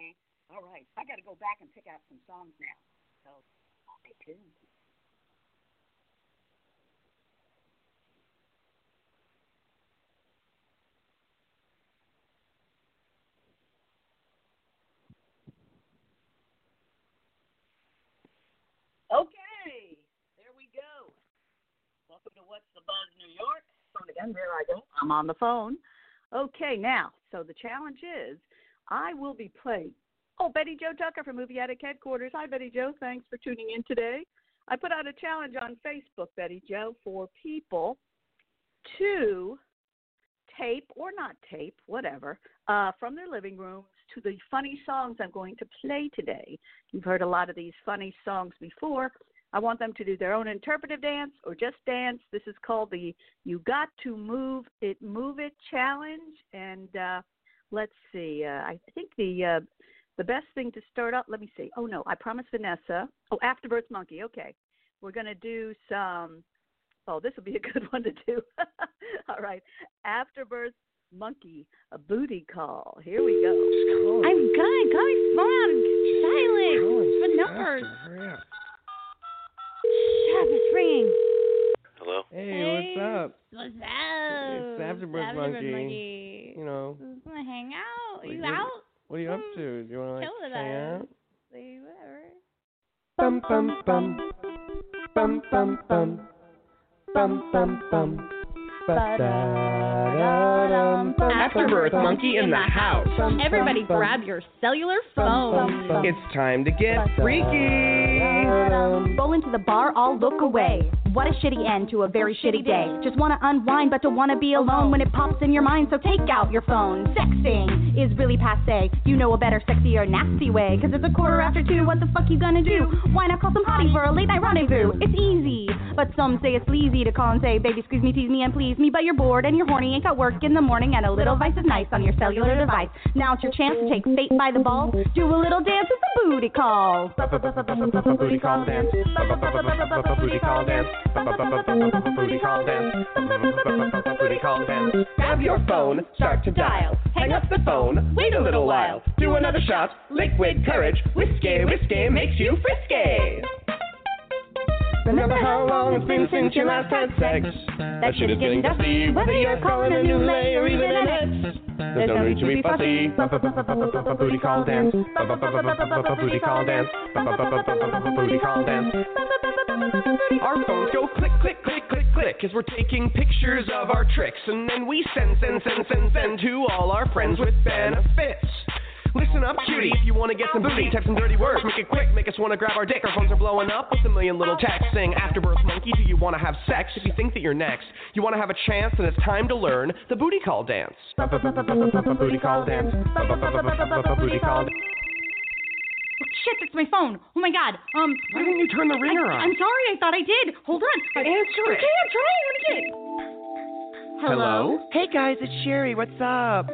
TV. All right. I got to go back and pick out some songs now. So stay tuned. Okay, there we go. Welcome to What's the Buzz New York. Phone again, there I go. I'm on the phone. Okay, now, so the challenge is I will be playing. Oh, Betty Jo Tucker from Movie Addict Headquarters. Hi, Betty Jo. Thanks for tuning in today. I put out a challenge on Facebook, Betty Joe, for people to tape or not tape, whatever, uh, from their living rooms to the funny songs I'm going to play today. You've heard a lot of these funny songs before. I want them to do their own interpretive dance or just dance. This is called the You Got to Move It Move It Challenge. And uh, let's see. Uh, I think the uh, the best thing to start out. Let me see. Oh no, I promised Vanessa. Oh, Afterbirth Monkey. Okay, we're gonna do some. Oh, this will be a good one to do. All right, Afterbirth Monkey, a booty call. Here we go. I'm good. Call me phone. Silent. The numbers. Shut up, it's ringing. Hello? Hey, what's up? What's up? It's Afterbirth Monkey. Monkey. You know, Just wanna hang out. What you you- out? what are you up mm, to? Do you want to like Chill with hang us. out? Say whatever. Bum bum bum. Bum bum bum. Bum bum bum. Afterbirth Monkey in the house. Everybody grab your cellular phone. bum, bum. It's time to get freaky. Roll into the bar, all look away. What a shitty end to a very shitty day. Just wanna unwind, but don't wanna be alone when it pops in your mind. So take out your phone. Sexting is really passe. You know a better, sexier, nasty way. Cause it's a quarter after two. What the fuck you gonna do? Why not call some hottie for a late night rendezvous? It's easy, but some say it's sleazy to call and say, baby, squeeze me, tease me, and please me. But you're bored and you're horny, ain't got work in the morning, and a little vice is nice on your cellular device. Now it's your chance to take fate by the balls. Do a little dance with the booty calls. Booty call dance. Booty call dance. Booty call dance. Grab your phone, start to dial. Hang up the phone, wait a little while. Do another shot, liquid courage. Whiskey, whiskey makes you frisky. Remember how long it's been since you last had sex? That shit is getting dusty, whether you're calling a new lay or even an ex. There's no need to be fussy. Booty call dance. Booty call dance. Booty call dance. Our phones go click, click, click, click, click as we're taking pictures of our tricks. And then we send, send, send, send, send to all our friends with benefits. Listen up, cutie. If you wanna get some booty, type some dirty words. Make it quick, make us wanna grab our dick. Our phones are blowing up with a million little texts saying, Afterbirth monkey, do you wanna have sex? If you think that you're next, you wanna have a chance, and it's time to learn the booty call dance. Booty call dance. Booty call dance. Oh, shit, that's my phone. Oh my god. Um. Why didn't you turn the ringer I, on? I'm sorry. I thought I did. Hold on. Answer it. Okay, I'm trying. What is it? Hello. Hey guys, it's Sherry. What's up?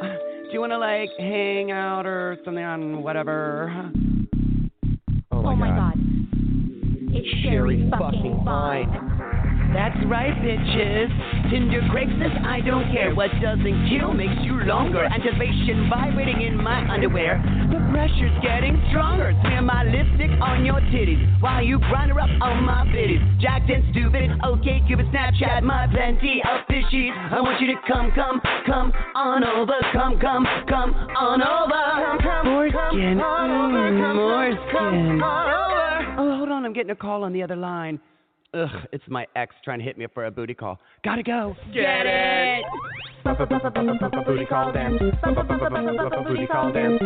Do you want to like hang out or something on whatever? Oh my, Oh my god. god. It's Sherry fucking fine. fine. That's right, bitches. Tinder Craig says I don't care. What doesn't kill makes you longer. Anticipation vibrating in my underwear. The pressure's getting stronger. Smear my lipstick on your titties while you grind her up on my bitties. Jacked and stupid. OkCupid Snapchat my plenty of fishies. I want you to come, come, come on over. Come, come, come on over. Come, come, more skin. Mm, more skin. Come on over. Oh, hold on. I'm getting a call on the other line. Ugh, it's my ex trying to hit me up for a booty call. Gotta go. Get it. Booty call dance. Booty call dance.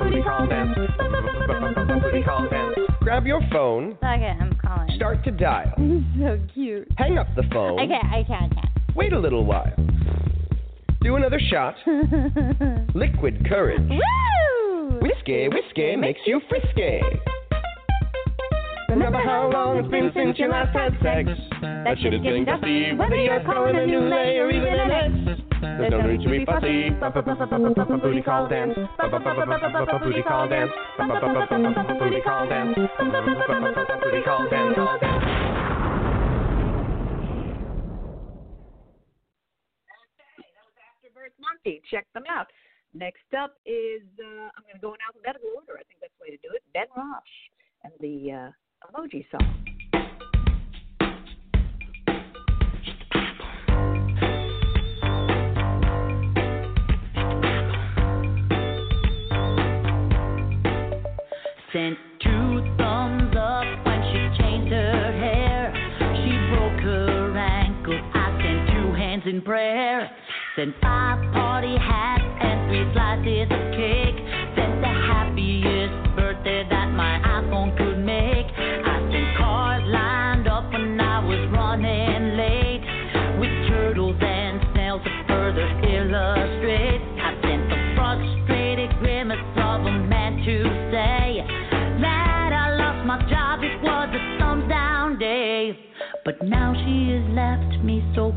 Booty call dance. Booty call dance. Grab your phone, Okay, I'm calling. start to dial. so cute. Hang up the phone. I can't. I can't. Wait a little while. Do another shot. Liquid courage. Woo! Whiskey, whiskey makes you frisky. Remember how long it's been since you last had sex? That shit is getting dusty, whether you're calling a new lay or even an ex. There's no need to be fussy. Booty call dance. Booty call dance. Booty call dance. Booty call dance. Afterbirth Monkey. Check them out. Next up is uh, I'm going to go in alphabetical order. I think that's the way to do it. Ben Rosh and the uh, emoji song. Sent two thumbs up when she changed her hair. She broke her ankle. I sent two hands in prayer. Sent five party hats and three slices of cake.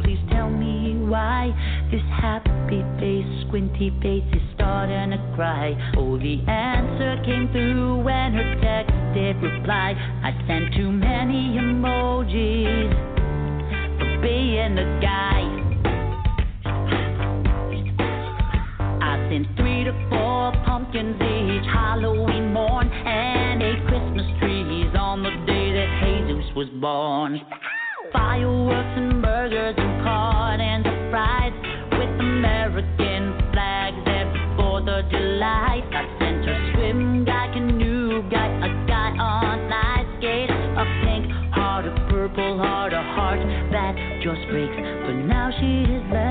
Please tell me why this happy face, squinty face is starting to cry. Oh, the answer came through when her text did reply. I sent too many emojis for being a guy. I sent three to four pumpkins each Halloween morn and eight Christmas trees on the day that Jesus was born. Fireworks and burgers and cartons of fries with American flags every Fourth of July. I sent her swim guy, canoe guy, a guy on ice skate, a pink heart, a purple heart, a heart that just breaks. But now she is left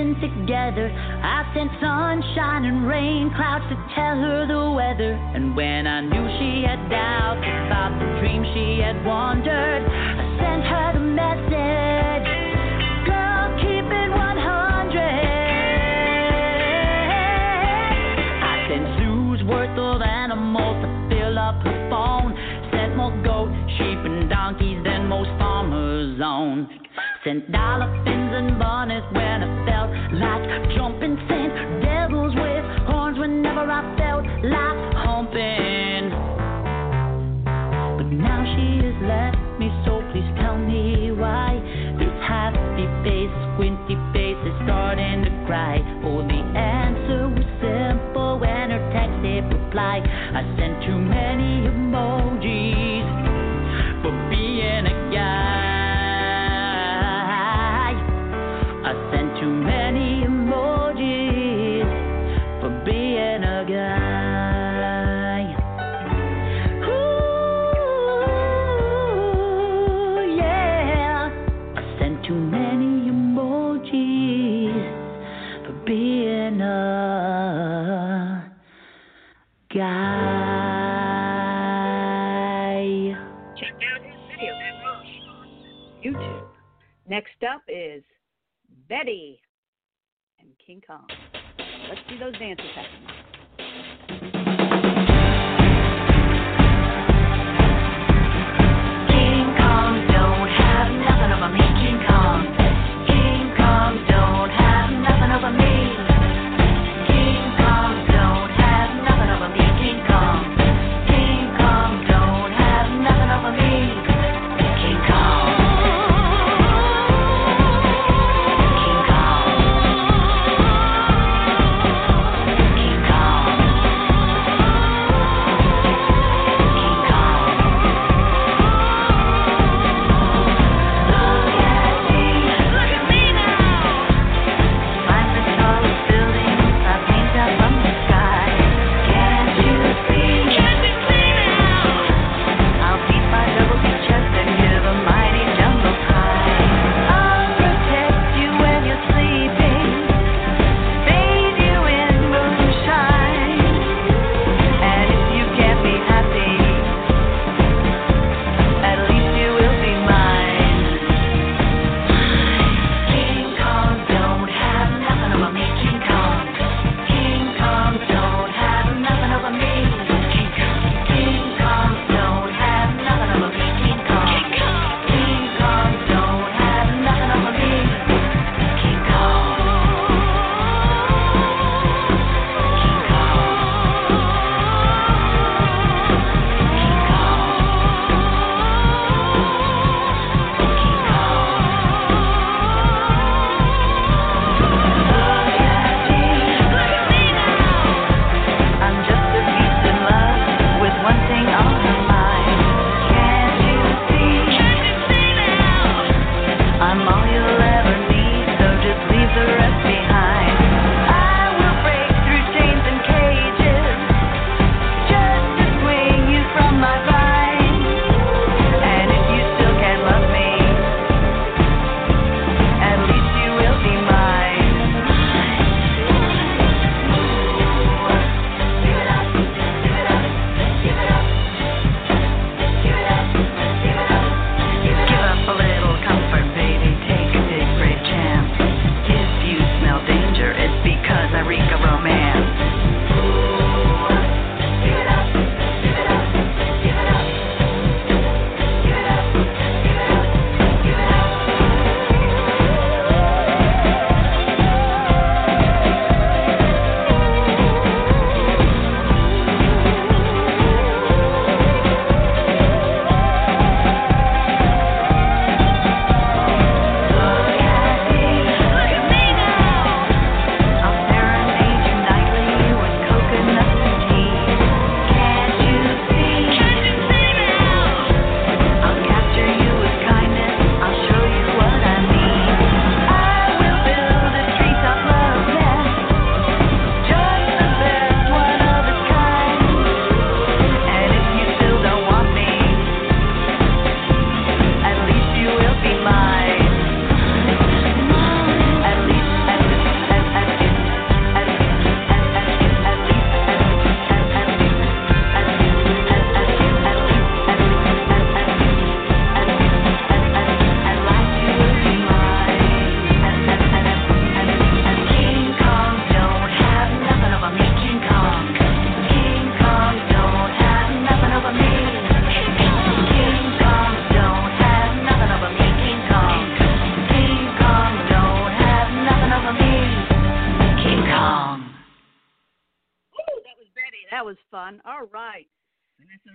weren't together, I sent sunshine and rain clouds to tell her the weather. And when I knew she had doubts about the dream she had wandered, I sent her the message. Girl, keep it 100. I sent zoos worth of animals to fill up her phone. Sent more goats, sheep, and donkeys than most farmers own. Sent dolphins and bunnies jumping. Sent devils with horns whenever I felt like humping. But now she has left me, so please tell me why this happy face, squinty face is starting to cry. Oh, the answer was simple when her text reply.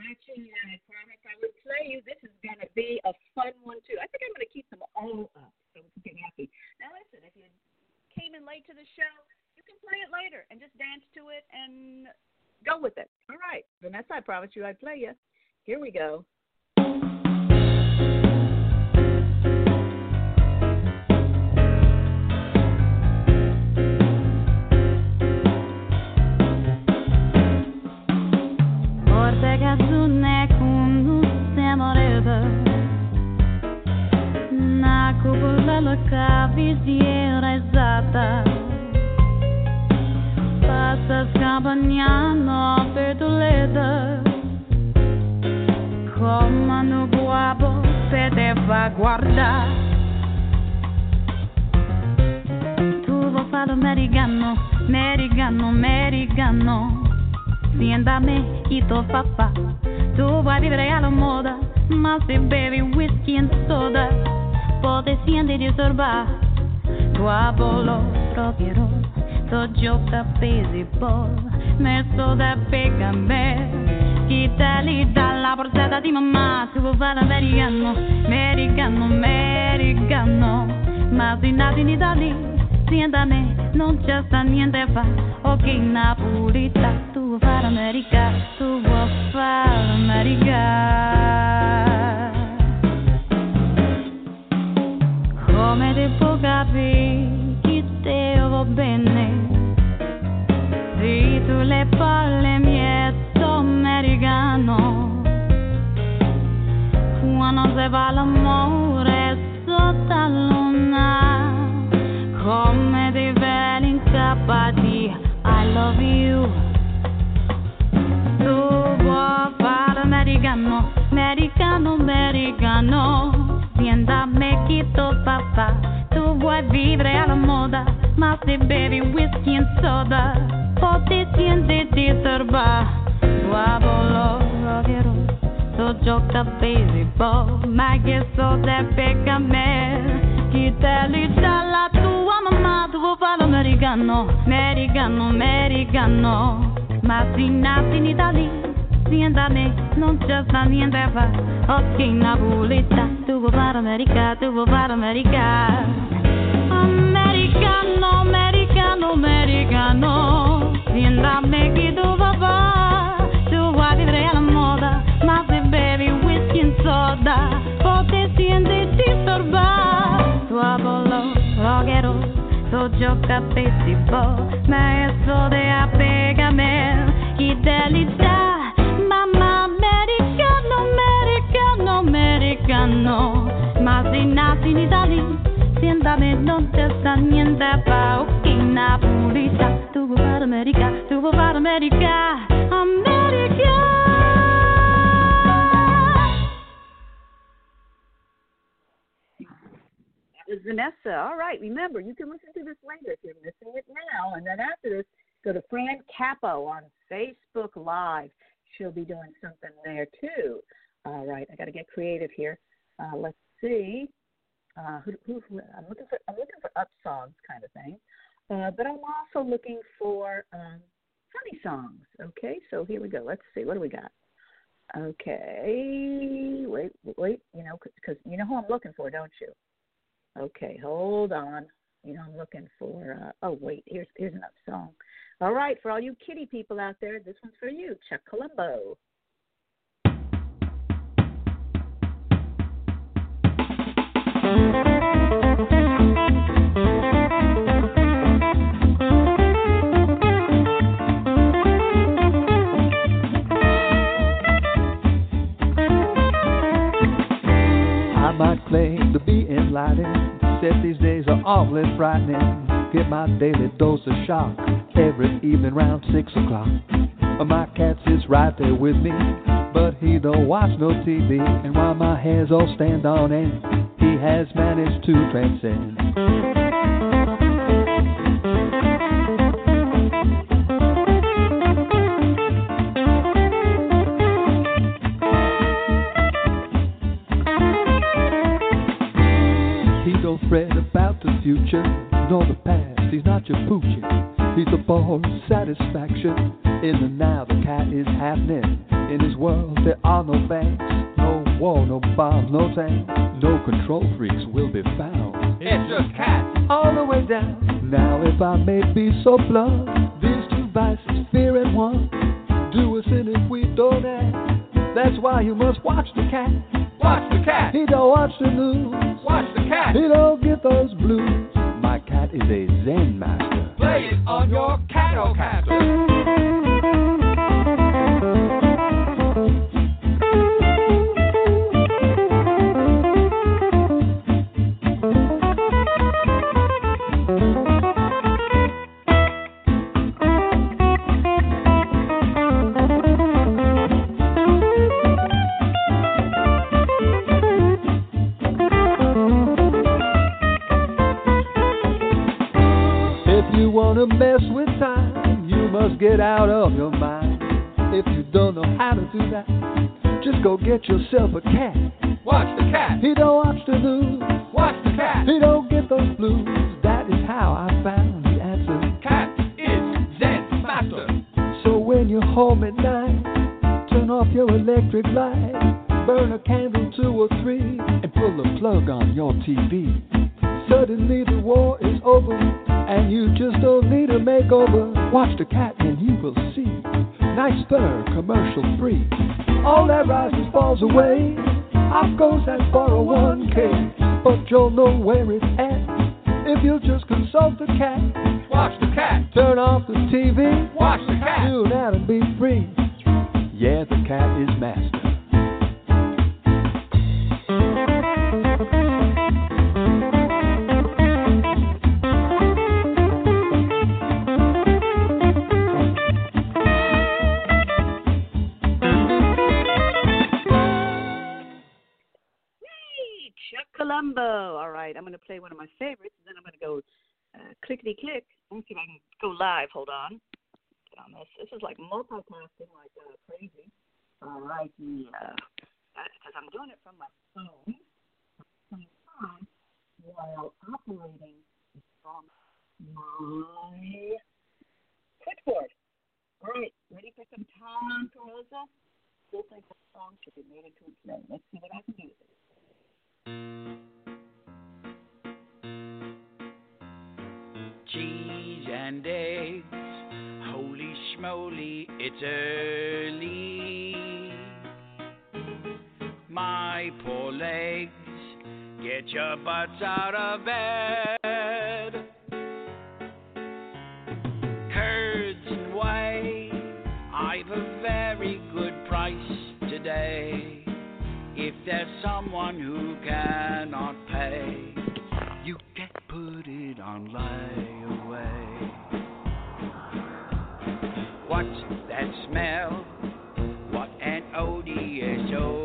watching, and I promise I will play you. This is going to be a fun one, too. I think I'm going to keep them all up so we can get happy. Now, listen, if you came in late to the show, you can play it later and just dance to it and go with it. All right. Vanessa, I promise you I'd play you. Here we go. colocar visieiras atas. Passas campagnano perduledas. Como no guabo se deva guardar. Tu vou falar americano, americano, americano. Siéntame y tofa papá. Tu vai viver a la moda, mas se bebe whisky and soda. Poi ti senti disturbare Guapo lo rockero To gioca baseball Messo da pega me Chi te li dà portata di mamma. Tu vuoi fare americano, americano, americano. Ma sei nato in Italia Siéntame, non c'è sta niente fa. Ok Napolita, tu vuoi fare America Tu vuoi fare America Come ti può capire chi te va bene. Se tu le parole mie americano Quando si fa l'amore sotto luna Come ti vedi incappati I love you. Tu vuoi fare americano Americano, americano Siéntame quito papà Tu vuoi vivere alla moda Ma se bevi whisky and soda O ti senti disturba Tu gioca baseball Ma che so te pecca me Chi te li dà la tua mamma Tu fare americano Americano, americano Ma si nati in Italia Siéntame, non c'è niente a fare Ok Napolita, tu vuoi fare America, tu vuoi America Americano, americano, americano Siéntame chi tu vuoi fare Tu vuoi vivere alla moda. Ma se bevi whisky and soda. Poi ti senti disturbato Tu apollo, rockero Tu gioca a baseball Maestro de apegame Chi te americano Ma sei nato in Italia Siéntame, non c'è sta niente a fare Ok Napolita Tu vuoi fare America, tu vuoi fare America America Vanessa. All right. Remember, you can listen to this later if you're missing it now. And then after this, go to Fran Capo on Facebook Live. She'll be doing something there too. All right. I got to get creative here. Uh, let's see. Uh, who, who, who, I'm looking for. I'm looking for up songs kind of thing. Uh, but I'm also looking for um, funny songs. Okay. So here we go. Let's see. What do we got? Okay. Wait. Wait. You know, because you know who I'm looking for, don't you? Okay, hold on. You know, I'm looking for. Uh, oh, wait. Here's here's another song. All right, for all you kitty people out there, this one's for you, Chuck Colombo. Awfully frightening. Get my daily dose of shock every evening round six o'clock. Uh, my cat sits right there with me, but he don't watch no TV. And while my hairs all stand on end, he has managed to transcend. Future, nor the past. He's not your poochie. He's the born satisfaction. In the now, the cat is happening. In his world, there are no banks, no war, no bombs, no tanks. No control freaks will be found. It's just cats. All the way down. Now, if I may be so blunt, these two vices, fear and want, do us in if we don't act. That's why you must watch the cat. Watch the cat. He don't watch the news. Watch the cat. He don't get those blues. My cat is a Zen master. Play it on your Catocaster. you get yourself a cat. Watch the cat. He don't watch the news. Watch the cat. He don't get those blues. That is how I found the answer. Cat is Zen master. So when you're home at night, turn off your electric light, burn a candle two or three, and pull the plug on your TV. Suddenly the war is over, and you just don't need a makeover. Watch the cat away. Off goes that 401k, but you'll know where it's at if you just consult the cat. Colombo. All right, I'm going to play one of my favorites, and then I'm going to go uh, clickety click. Let me see if I can go live. Hold on. Get on this. This is like multitasking like uh, crazy. All right, yeah. Because I'm doing it from my phone while operating from my switchboard. All right, ready for some Tom Carosa? Still think the song should be made into a play. Let's see what I can do with it. Cheese and eggs. Holy schmoly, it's early. My poor legs, get your butts out of bed. If there's someone who cannot pay, you can put it on layaway. What's that smell? What an odious odor.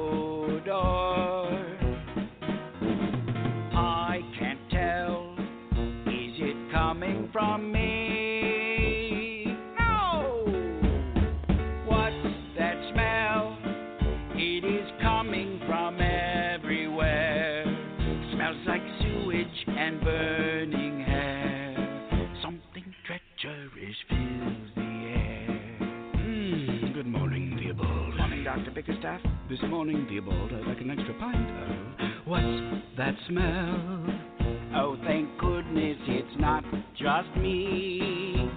Morning, Dr. Bickerstaff. This morning, Theobald, I'd like an extra pint of. What's that smell? Oh, thank goodness it's not just me.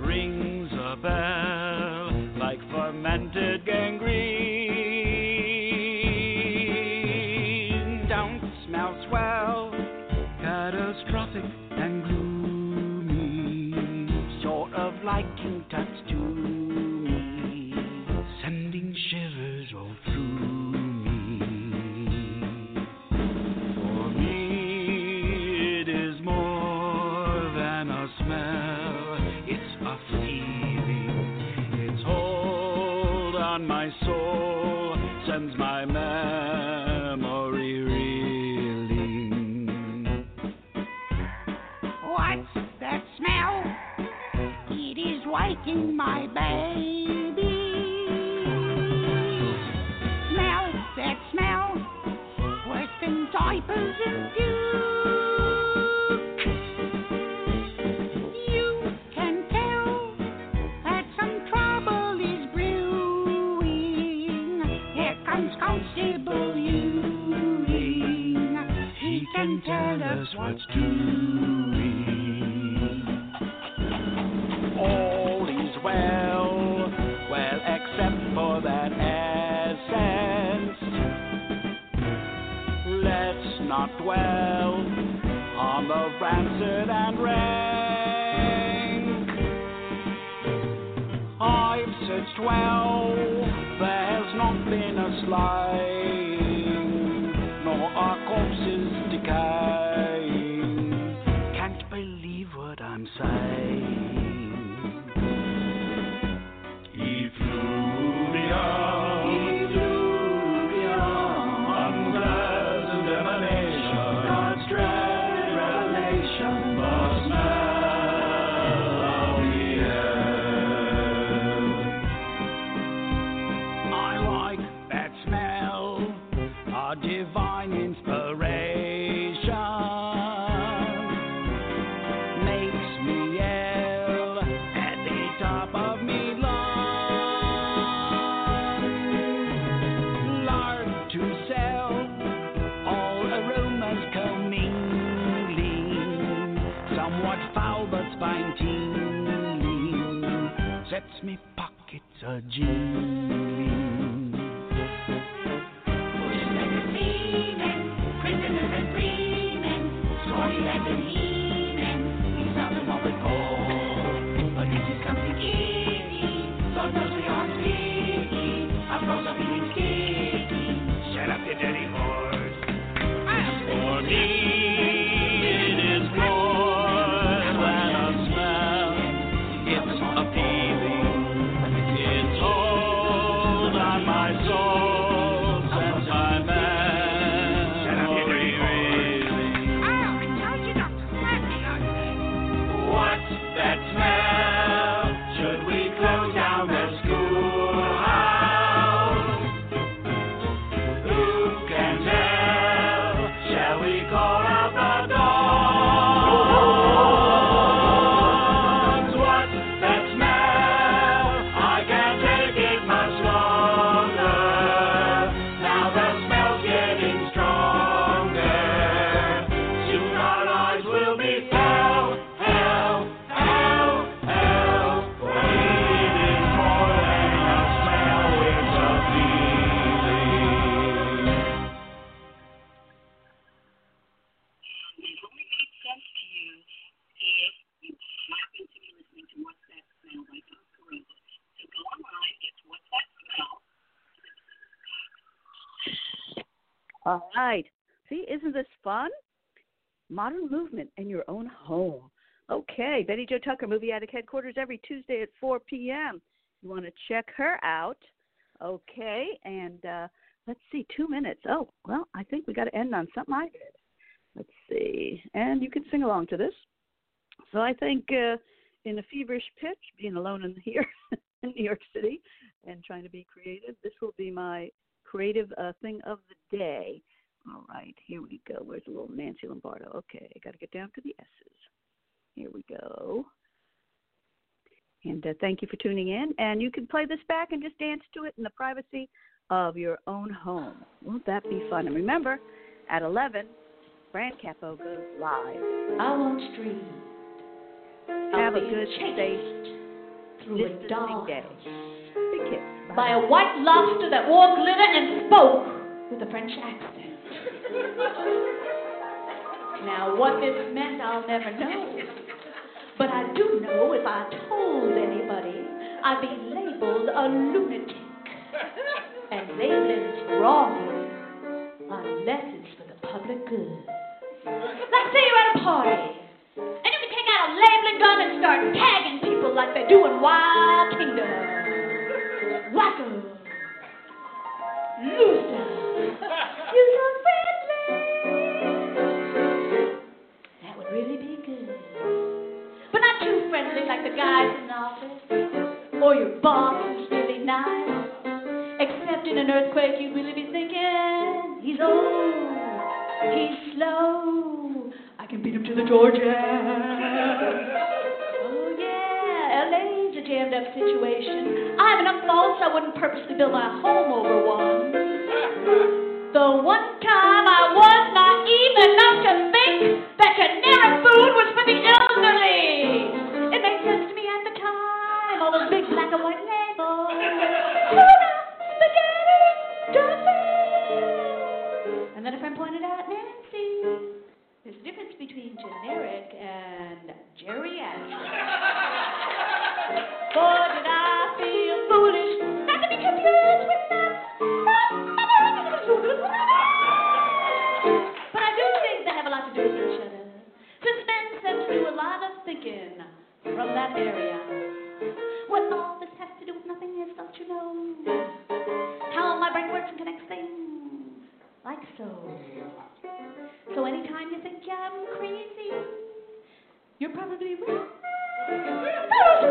Rings a bell like fermented gangrene. Don't smell swell, catastrophic and gloomy. Sort of like you touched to is my baby. Smell that smell, worse than diapers and. You can tell that some trouble Dwell on the rancid and rank. I've searched well, there's not been a slaying, pockets All right. See, isn't this fun? Modern movement in your own home. Okay, Betty Jo Tucker, Movie Addict Headquarters, every Tuesday at 4 p.m. You want to check her out. Okay, and uh, let's see, two minutes. Oh, well, I think we got to end on something. Let's see. And you can sing along to this. So I think uh, in a feverish pitch, being alone in here in New York City and trying to be creative, this will be my creative uh, thing of the day. All right, here we go. Where's the little Nancy Lombardo? Okay, got to get down to the S's. Here we go. And uh, thank you for tuning in. And you can play this back and just dance to it in the privacy of your own home. Won't that be fun? And remember, at 11, Fran Capo goes live. I once dreamed Have a good, safe, through a distancing day. By a white lobster that wore glitter and spoke with a French accent. Now, what this meant, I'll never know. But I do know if I told anybody, I'd be labeled a lunatic. And labeling's wrong unless it's for the public good. Let's say you're at a party, and you can take out a labeling gun and start tagging people like they do in Wild Kingdom. Wacko. Loser. User friendly. That would really be good. But not too friendly like the guys in the office. Or your boss who's really nice. Except in an earthquake, you'd really be thinking, he's old, he's slow. I can beat him to the Georgia. Jammed up situation. I have enough faults I wouldn't purposely build my home over one. The one time I was naive enough to think that generic food was for the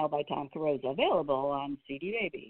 Smell by Tom Carosa, available on CD Baby.